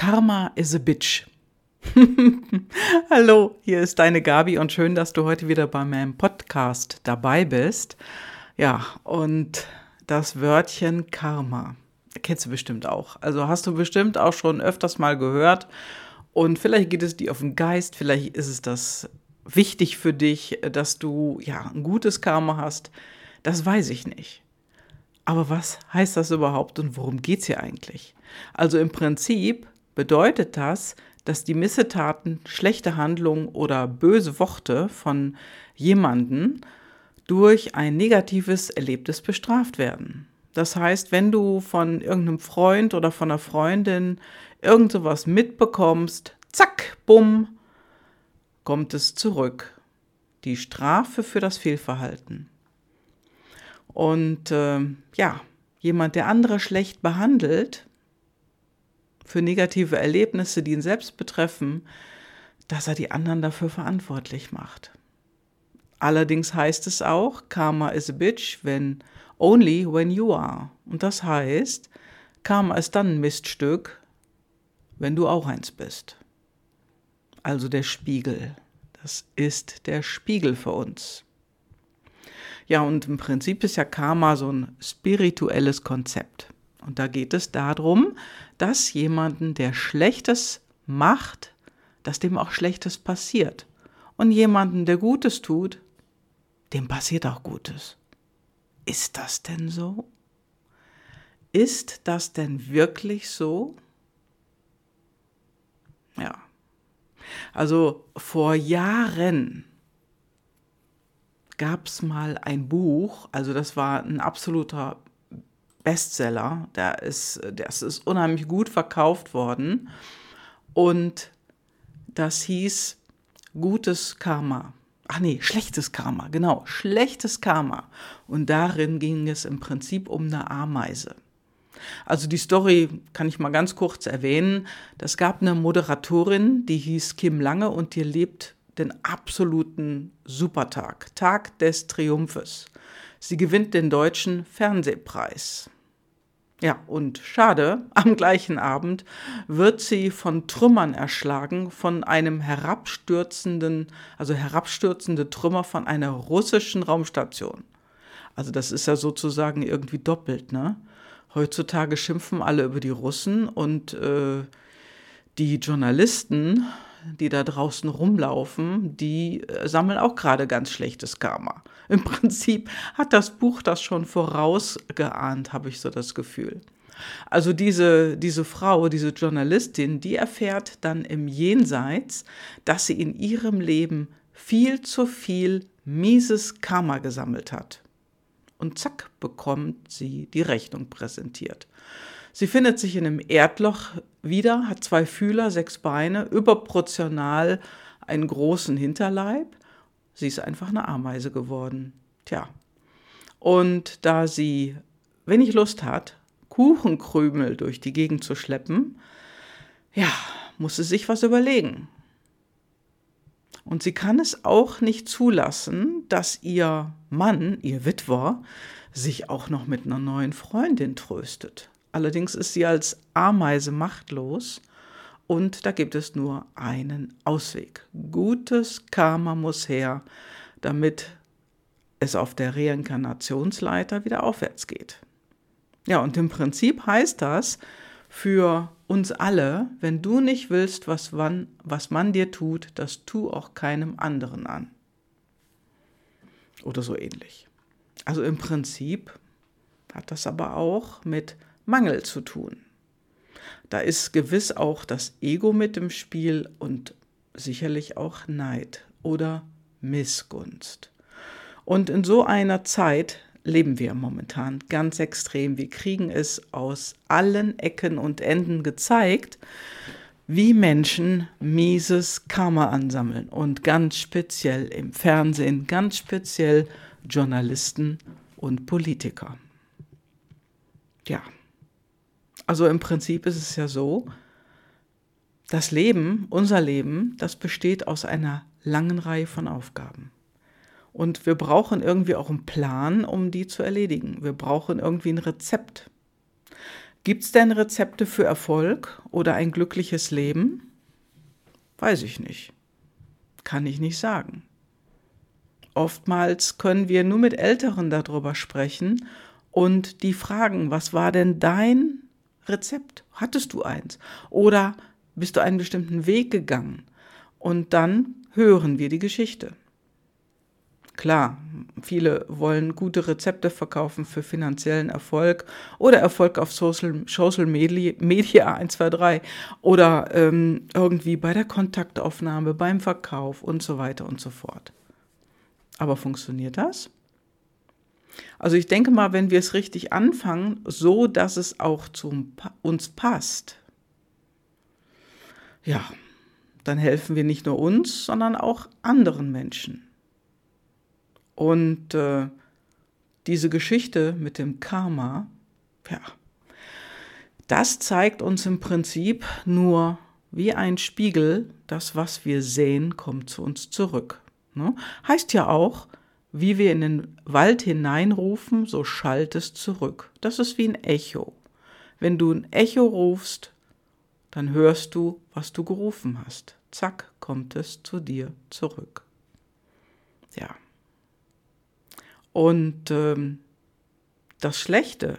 Karma is a bitch. Hallo, hier ist deine Gabi und schön, dass du heute wieder bei meinem Podcast dabei bist. Ja, und das Wörtchen Karma kennst du bestimmt auch. Also hast du bestimmt auch schon öfters mal gehört und vielleicht geht es dir auf den Geist, vielleicht ist es das wichtig für dich, dass du ja ein gutes Karma hast. Das weiß ich nicht. Aber was heißt das überhaupt und worum geht es hier eigentlich? Also im Prinzip bedeutet das, dass die Missetaten, schlechte Handlungen oder böse Worte von jemanden durch ein negatives Erlebnis bestraft werden. Das heißt, wenn du von irgendeinem Freund oder von einer Freundin irgend sowas mitbekommst, zack, bumm, kommt es zurück. Die Strafe für das Fehlverhalten. Und äh, ja, jemand, der andere schlecht behandelt, für negative Erlebnisse, die ihn selbst betreffen, dass er die anderen dafür verantwortlich macht. Allerdings heißt es auch, Karma is a bitch, when only when you are. Und das heißt, Karma ist dann ein Miststück, wenn du auch eins bist. Also der Spiegel. Das ist der Spiegel für uns. Ja, und im Prinzip ist ja Karma so ein spirituelles Konzept. Und da geht es darum, dass jemanden, der Schlechtes macht, dass dem auch Schlechtes passiert. Und jemanden, der Gutes tut, dem passiert auch Gutes. Ist das denn so? Ist das denn wirklich so? Ja. Also vor Jahren gab es mal ein Buch, also das war ein absoluter Bestseller. Der ist, das ist unheimlich gut verkauft worden. Und das hieß Gutes Karma. Ach nee, schlechtes Karma, genau, schlechtes Karma. Und darin ging es im Prinzip um eine Ameise. Also die Story kann ich mal ganz kurz erwähnen. Das gab eine Moderatorin, die hieß Kim Lange und die lebt den absoluten Supertag, Tag des Triumphes. Sie gewinnt den deutschen Fernsehpreis. Ja, und schade, am gleichen Abend wird sie von Trümmern erschlagen, von einem herabstürzenden, also herabstürzende Trümmer von einer russischen Raumstation. Also das ist ja sozusagen irgendwie doppelt, ne? Heutzutage schimpfen alle über die Russen und äh, die Journalisten die da draußen rumlaufen, die äh, sammeln auch gerade ganz schlechtes Karma. Im Prinzip hat das Buch das schon vorausgeahnt, habe ich so das Gefühl. Also diese, diese Frau, diese Journalistin, die erfährt dann im Jenseits, dass sie in ihrem Leben viel zu viel mieses Karma gesammelt hat. Und zack, bekommt sie die Rechnung präsentiert. Sie findet sich in einem Erdloch wieder, hat zwei Fühler, sechs Beine, überproportional einen großen Hinterleib. Sie ist einfach eine Ameise geworden. Tja. Und da sie wenig Lust hat, Kuchenkrümel durch die Gegend zu schleppen, ja, muss sie sich was überlegen. Und sie kann es auch nicht zulassen, dass ihr Mann, ihr Witwer, sich auch noch mit einer neuen Freundin tröstet. Allerdings ist sie als Ameise machtlos und da gibt es nur einen Ausweg. Gutes Karma muss her, damit es auf der Reinkarnationsleiter wieder aufwärts geht. Ja, und im Prinzip heißt das für uns alle, wenn du nicht willst, was, wann, was man dir tut, das tu auch keinem anderen an. Oder so ähnlich. Also im Prinzip hat das aber auch mit Mangel zu tun. Da ist gewiss auch das Ego mit im Spiel und sicherlich auch Neid oder Missgunst. Und in so einer Zeit leben wir momentan ganz extrem. Wir kriegen es aus allen Ecken und Enden gezeigt, wie Menschen mieses Karma ansammeln und ganz speziell im Fernsehen, ganz speziell Journalisten und Politiker. Ja. Also im Prinzip ist es ja so, das Leben, unser Leben, das besteht aus einer langen Reihe von Aufgaben. Und wir brauchen irgendwie auch einen Plan, um die zu erledigen. Wir brauchen irgendwie ein Rezept. Gibt es denn Rezepte für Erfolg oder ein glückliches Leben? Weiß ich nicht. Kann ich nicht sagen. Oftmals können wir nur mit Älteren darüber sprechen und die fragen, was war denn dein Rezept? Hattest du eins? Oder bist du einen bestimmten Weg gegangen? Und dann hören wir die Geschichte. Klar, viele wollen gute Rezepte verkaufen für finanziellen Erfolg oder Erfolg auf Social, Social Media, Media 1, 2, 3 oder ähm, irgendwie bei der Kontaktaufnahme, beim Verkauf und so weiter und so fort. Aber funktioniert das? Also ich denke mal, wenn wir es richtig anfangen, so dass es auch zu uns passt, ja, dann helfen wir nicht nur uns, sondern auch anderen Menschen. Und äh, diese Geschichte mit dem Karma, ja, das zeigt uns im Prinzip nur wie ein Spiegel, das, was wir sehen, kommt zu uns zurück. Ne? Heißt ja auch, wie wir in den Wald hineinrufen, so schallt es zurück. Das ist wie ein Echo. Wenn du ein Echo rufst, dann hörst du, was du gerufen hast. Zack, kommt es zu dir zurück. Ja. Und ähm, das Schlechte,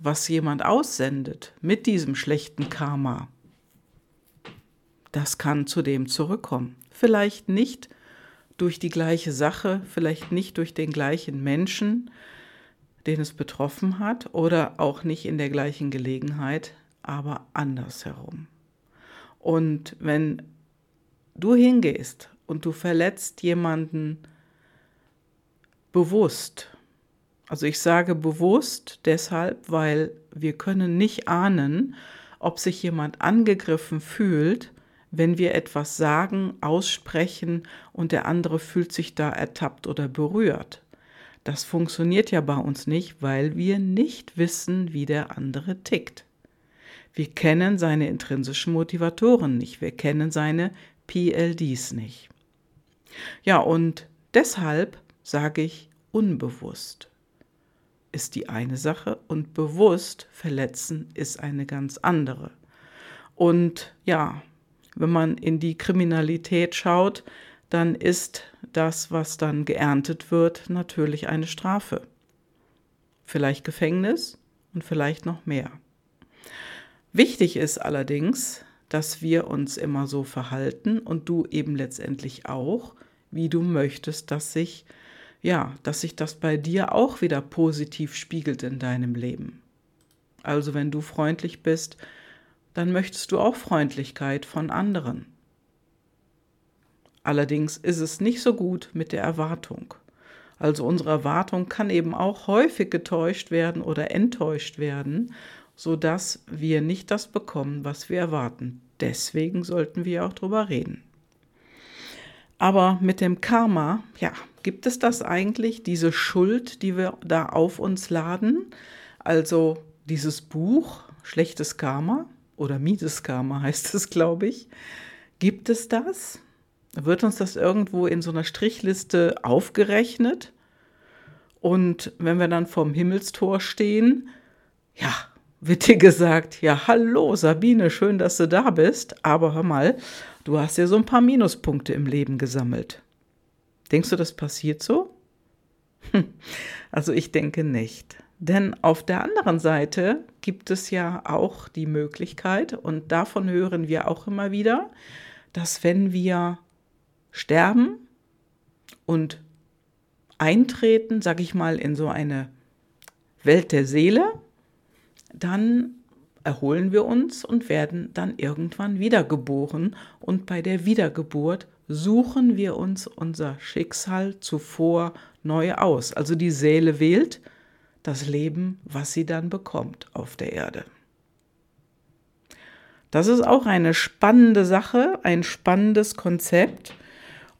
was jemand aussendet mit diesem schlechten Karma, das kann zu dem zurückkommen. Vielleicht nicht durch die gleiche Sache, vielleicht nicht durch den gleichen Menschen, den es betroffen hat, oder auch nicht in der gleichen Gelegenheit, aber andersherum. Und wenn du hingehst und du verletzt jemanden bewusst. Also ich sage bewusst deshalb, weil wir können nicht ahnen, ob sich jemand angegriffen fühlt, wenn wir etwas sagen, aussprechen und der andere fühlt sich da ertappt oder berührt. Das funktioniert ja bei uns nicht, weil wir nicht wissen, wie der andere tickt. Wir kennen seine intrinsischen Motivatoren nicht, wir kennen seine PLDs nicht. Ja, und deshalb sage ich unbewusst ist die eine Sache und bewusst verletzen ist eine ganz andere. Und ja, wenn man in die Kriminalität schaut, dann ist das, was dann geerntet wird, natürlich eine Strafe. Vielleicht Gefängnis und vielleicht noch mehr. Wichtig ist allerdings, dass wir uns immer so verhalten und du eben letztendlich auch, wie du möchtest, dass sich ja, dass sich das bei dir auch wieder positiv spiegelt in deinem Leben. Also wenn du freundlich bist, dann möchtest du auch Freundlichkeit von anderen. Allerdings ist es nicht so gut mit der Erwartung. Also unsere Erwartung kann eben auch häufig getäuscht werden oder enttäuscht werden, sodass wir nicht das bekommen, was wir erwarten. Deswegen sollten wir auch drüber reden. Aber mit dem Karma, ja, gibt es das eigentlich, diese Schuld, die wir da auf uns laden? Also dieses Buch, Schlechtes Karma oder Mieses Karma heißt es, glaube ich. Gibt es das? Wird uns das irgendwo in so einer Strichliste aufgerechnet? Und wenn wir dann vorm Himmelstor stehen, ja, wird dir gesagt, ja, hallo Sabine, schön, dass du da bist, aber hör mal, du hast ja so ein paar Minuspunkte im Leben gesammelt. Denkst du, das passiert so? Hm, also ich denke nicht. Denn auf der anderen Seite gibt es ja auch die Möglichkeit, und davon hören wir auch immer wieder, dass wenn wir sterben und eintreten, sag ich mal, in so eine Welt der Seele, dann erholen wir uns und werden dann irgendwann wiedergeboren. Und bei der Wiedergeburt suchen wir uns unser Schicksal zuvor neu aus. Also die Seele wählt das Leben, was sie dann bekommt auf der Erde. Das ist auch eine spannende Sache, ein spannendes Konzept.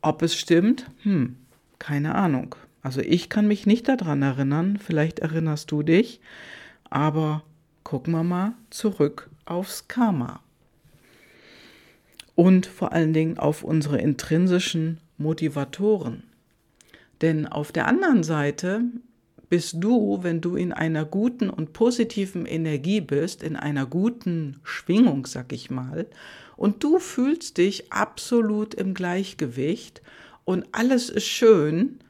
Ob es stimmt, hm, keine Ahnung. Also ich kann mich nicht daran erinnern, vielleicht erinnerst du dich, aber gucken wir mal zurück aufs Karma. Und vor allen Dingen auf unsere intrinsischen Motivatoren. Denn auf der anderen Seite bist du, wenn du in einer guten und positiven Energie bist, in einer guten Schwingung, sag ich mal, und du fühlst dich absolut im Gleichgewicht und alles ist schön,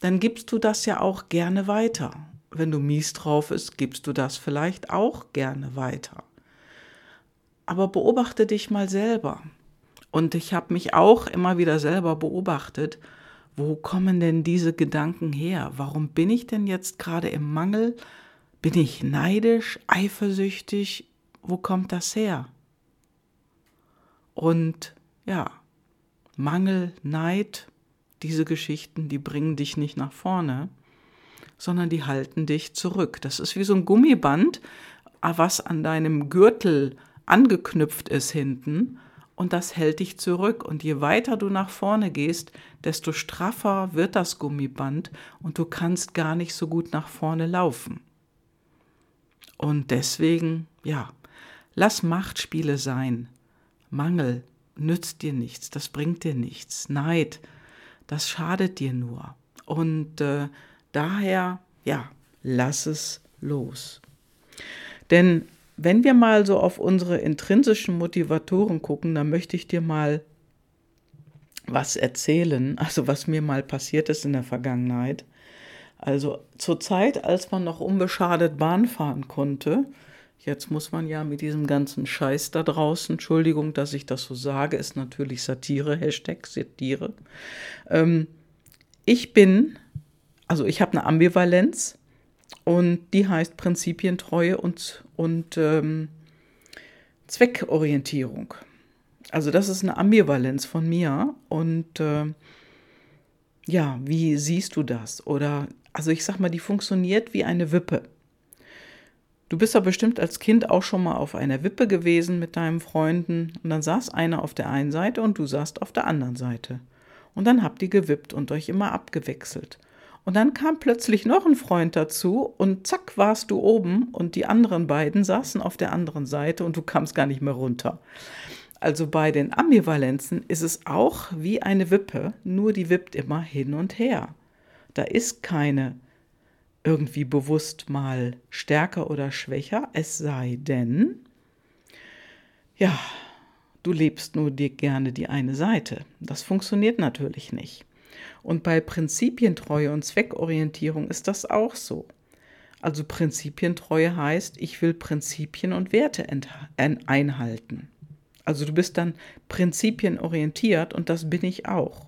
dann gibst du das ja auch gerne weiter. Wenn du mies drauf bist, gibst du das vielleicht auch gerne weiter. Aber beobachte dich mal selber. Und ich habe mich auch immer wieder selber beobachtet, wo kommen denn diese Gedanken her? Warum bin ich denn jetzt gerade im Mangel? Bin ich neidisch, eifersüchtig? Wo kommt das her? Und ja, Mangel, Neid, diese Geschichten, die bringen dich nicht nach vorne, sondern die halten dich zurück. Das ist wie so ein Gummiband, was an deinem Gürtel angeknüpft ist hinten und das hält dich zurück. Und je weiter du nach vorne gehst, desto straffer wird das Gummiband und du kannst gar nicht so gut nach vorne laufen. Und deswegen, ja, lass Machtspiele sein. Mangel nützt dir nichts, das bringt dir nichts. Neid, das schadet dir nur. Und äh, daher, ja, lass es los. Denn wenn wir mal so auf unsere intrinsischen Motivatoren gucken, dann möchte ich dir mal was erzählen, also was mir mal passiert ist in der Vergangenheit. Also zur Zeit, als man noch unbeschadet Bahn fahren konnte, jetzt muss man ja mit diesem ganzen Scheiß da draußen, Entschuldigung, dass ich das so sage, ist natürlich Satire, Hashtag Satire. Ähm, ich bin, also ich habe eine Ambivalenz und die heißt Prinzipientreue und, und ähm, Zweckorientierung. Also das ist eine Ambivalenz von mir. Und äh, ja, wie siehst du das? Oder, also ich sag mal, die funktioniert wie eine Wippe. Du bist ja bestimmt als Kind auch schon mal auf einer Wippe gewesen mit deinen Freunden und dann saß einer auf der einen Seite und du saßt auf der anderen Seite. Und dann habt ihr gewippt und euch immer abgewechselt. Und dann kam plötzlich noch ein Freund dazu und zack warst du oben und die anderen beiden saßen auf der anderen Seite und du kamst gar nicht mehr runter. Also bei den Ambivalenzen ist es auch wie eine Wippe, nur die wippt immer hin und her. Da ist keine irgendwie bewusst mal stärker oder schwächer, es sei denn, ja, du lebst nur dir gerne die eine Seite. Das funktioniert natürlich nicht. Und bei Prinzipientreue und Zweckorientierung ist das auch so. Also Prinzipientreue heißt, ich will Prinzipien und Werte einhalten. Also du bist dann prinzipienorientiert und das bin ich auch.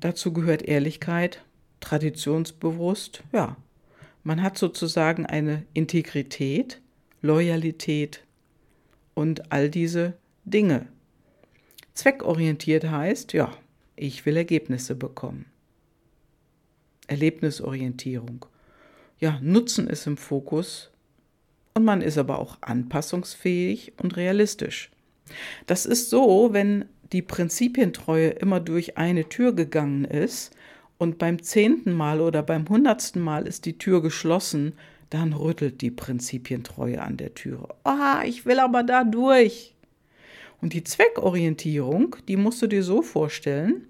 Dazu gehört Ehrlichkeit, traditionsbewusst, ja. Man hat sozusagen eine Integrität, Loyalität und all diese Dinge. Zweckorientiert heißt, ja, ich will Ergebnisse bekommen. Erlebnisorientierung. Ja, Nutzen ist im Fokus und man ist aber auch anpassungsfähig und realistisch. Das ist so, wenn die Prinzipientreue immer durch eine Tür gegangen ist und beim zehnten Mal oder beim hundertsten Mal ist die Tür geschlossen, dann rüttelt die Prinzipientreue an der Türe. Ah, ich will aber da durch. Und die Zweckorientierung, die musst du dir so vorstellen,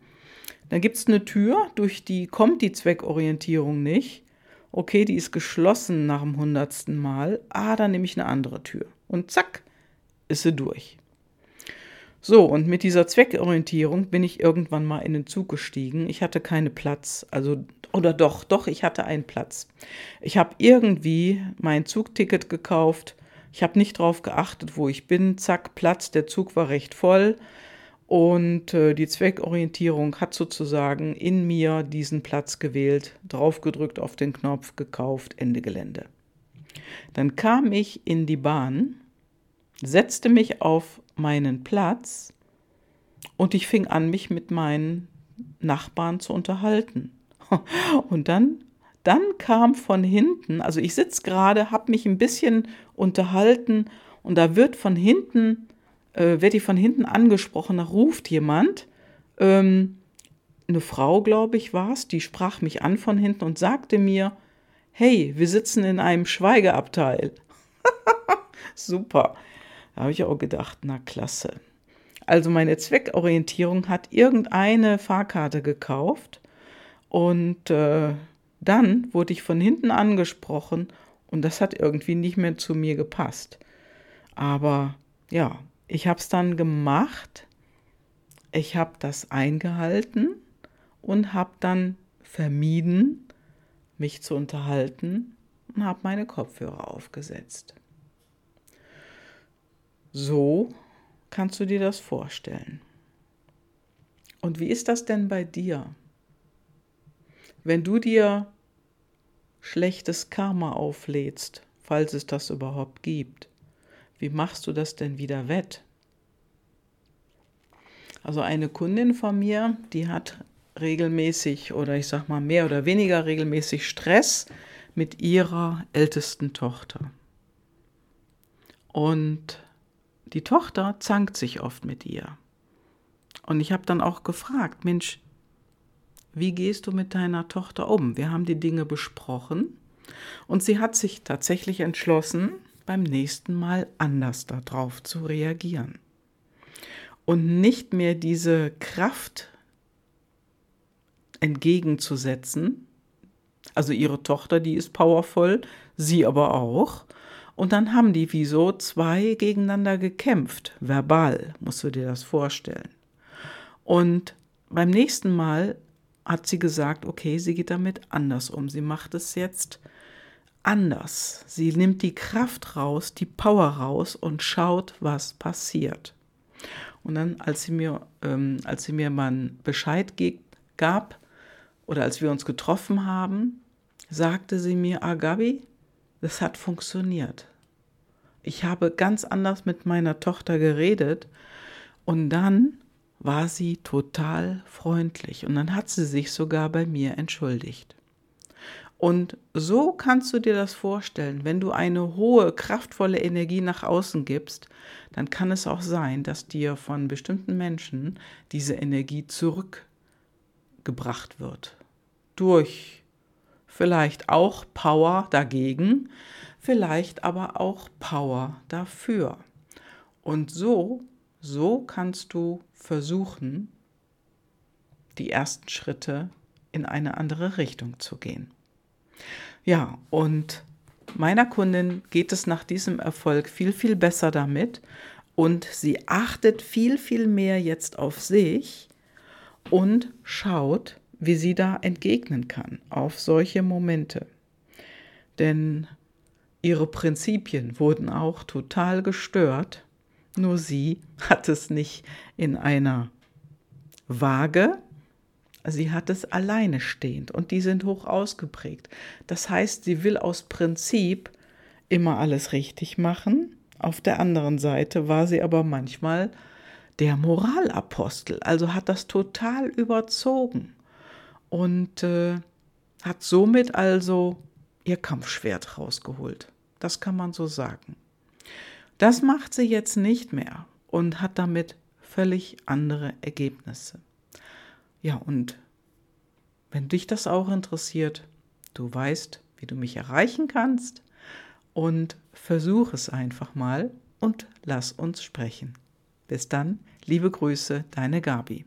dann gibt es eine Tür, durch die kommt die Zweckorientierung nicht. Okay, die ist geschlossen nach dem hundertsten Mal. Ah, dann nehme ich eine andere Tür. Und zack, ist sie durch. So, und mit dieser Zweckorientierung bin ich irgendwann mal in den Zug gestiegen. Ich hatte keinen Platz, also, oder doch, doch, ich hatte einen Platz. Ich habe irgendwie mein Zugticket gekauft ich habe nicht darauf geachtet, wo ich bin. Zack, Platz, der Zug war recht voll. Und äh, die Zweckorientierung hat sozusagen in mir diesen Platz gewählt, draufgedrückt auf den Knopf, gekauft, Ende Gelände. Dann kam ich in die Bahn, setzte mich auf meinen Platz und ich fing an, mich mit meinen Nachbarn zu unterhalten. Und dann dann kam von hinten, also ich sitze gerade, habe mich ein bisschen unterhalten und da wird von hinten, äh, wird die von hinten angesprochen, da ruft jemand, ähm, eine Frau, glaube ich, war es, die sprach mich an von hinten und sagte mir, hey, wir sitzen in einem Schweigeabteil. Super. Da habe ich auch gedacht, na klasse. Also meine Zweckorientierung hat irgendeine Fahrkarte gekauft und äh, dann wurde ich von hinten angesprochen und das hat irgendwie nicht mehr zu mir gepasst. Aber ja, ich habe es dann gemacht, ich habe das eingehalten und habe dann vermieden, mich zu unterhalten und habe meine Kopfhörer aufgesetzt. So kannst du dir das vorstellen. Und wie ist das denn bei dir? Wenn du dir schlechtes Karma auflädst, falls es das überhaupt gibt, wie machst du das denn wieder wett? Also eine Kundin von mir, die hat regelmäßig oder ich sag mal mehr oder weniger regelmäßig Stress mit ihrer ältesten Tochter. Und die Tochter zankt sich oft mit ihr. Und ich habe dann auch gefragt, Mensch, wie gehst du mit deiner Tochter um? Wir haben die Dinge besprochen und sie hat sich tatsächlich entschlossen, beim nächsten Mal anders darauf zu reagieren. Und nicht mehr diese Kraft entgegenzusetzen. Also ihre Tochter, die ist powervoll, sie aber auch. Und dann haben die wie so zwei gegeneinander gekämpft, verbal, musst du dir das vorstellen. Und beim nächsten Mal hat sie gesagt, okay, sie geht damit anders um. Sie macht es jetzt anders. Sie nimmt die Kraft raus, die Power raus und schaut, was passiert. Und dann, als sie mir, ähm, als sie mir mal Bescheid gab oder als wir uns getroffen haben, sagte sie mir, ah Gabi, das hat funktioniert. Ich habe ganz anders mit meiner Tochter geredet und dann war sie total freundlich und dann hat sie sich sogar bei mir entschuldigt. Und so kannst du dir das vorstellen, wenn du eine hohe, kraftvolle Energie nach außen gibst, dann kann es auch sein, dass dir von bestimmten Menschen diese Energie zurückgebracht wird. Durch vielleicht auch Power dagegen, vielleicht aber auch Power dafür. Und so so kannst du versuchen, die ersten Schritte in eine andere Richtung zu gehen. Ja, und meiner Kundin geht es nach diesem Erfolg viel, viel besser damit und sie achtet viel, viel mehr jetzt auf sich und schaut, wie sie da entgegnen kann auf solche Momente. Denn ihre Prinzipien wurden auch total gestört nur sie hat es nicht in einer Waage, sie hat es alleine stehend und die sind hoch ausgeprägt. Das heißt, sie will aus Prinzip immer alles richtig machen. Auf der anderen Seite war sie aber manchmal der Moralapostel, also hat das total überzogen und äh, hat somit also ihr Kampfschwert rausgeholt. Das kann man so sagen. Das macht sie jetzt nicht mehr und hat damit völlig andere Ergebnisse. Ja, und wenn dich das auch interessiert, du weißt, wie du mich erreichen kannst und versuch es einfach mal und lass uns sprechen. Bis dann, liebe Grüße, deine Gabi.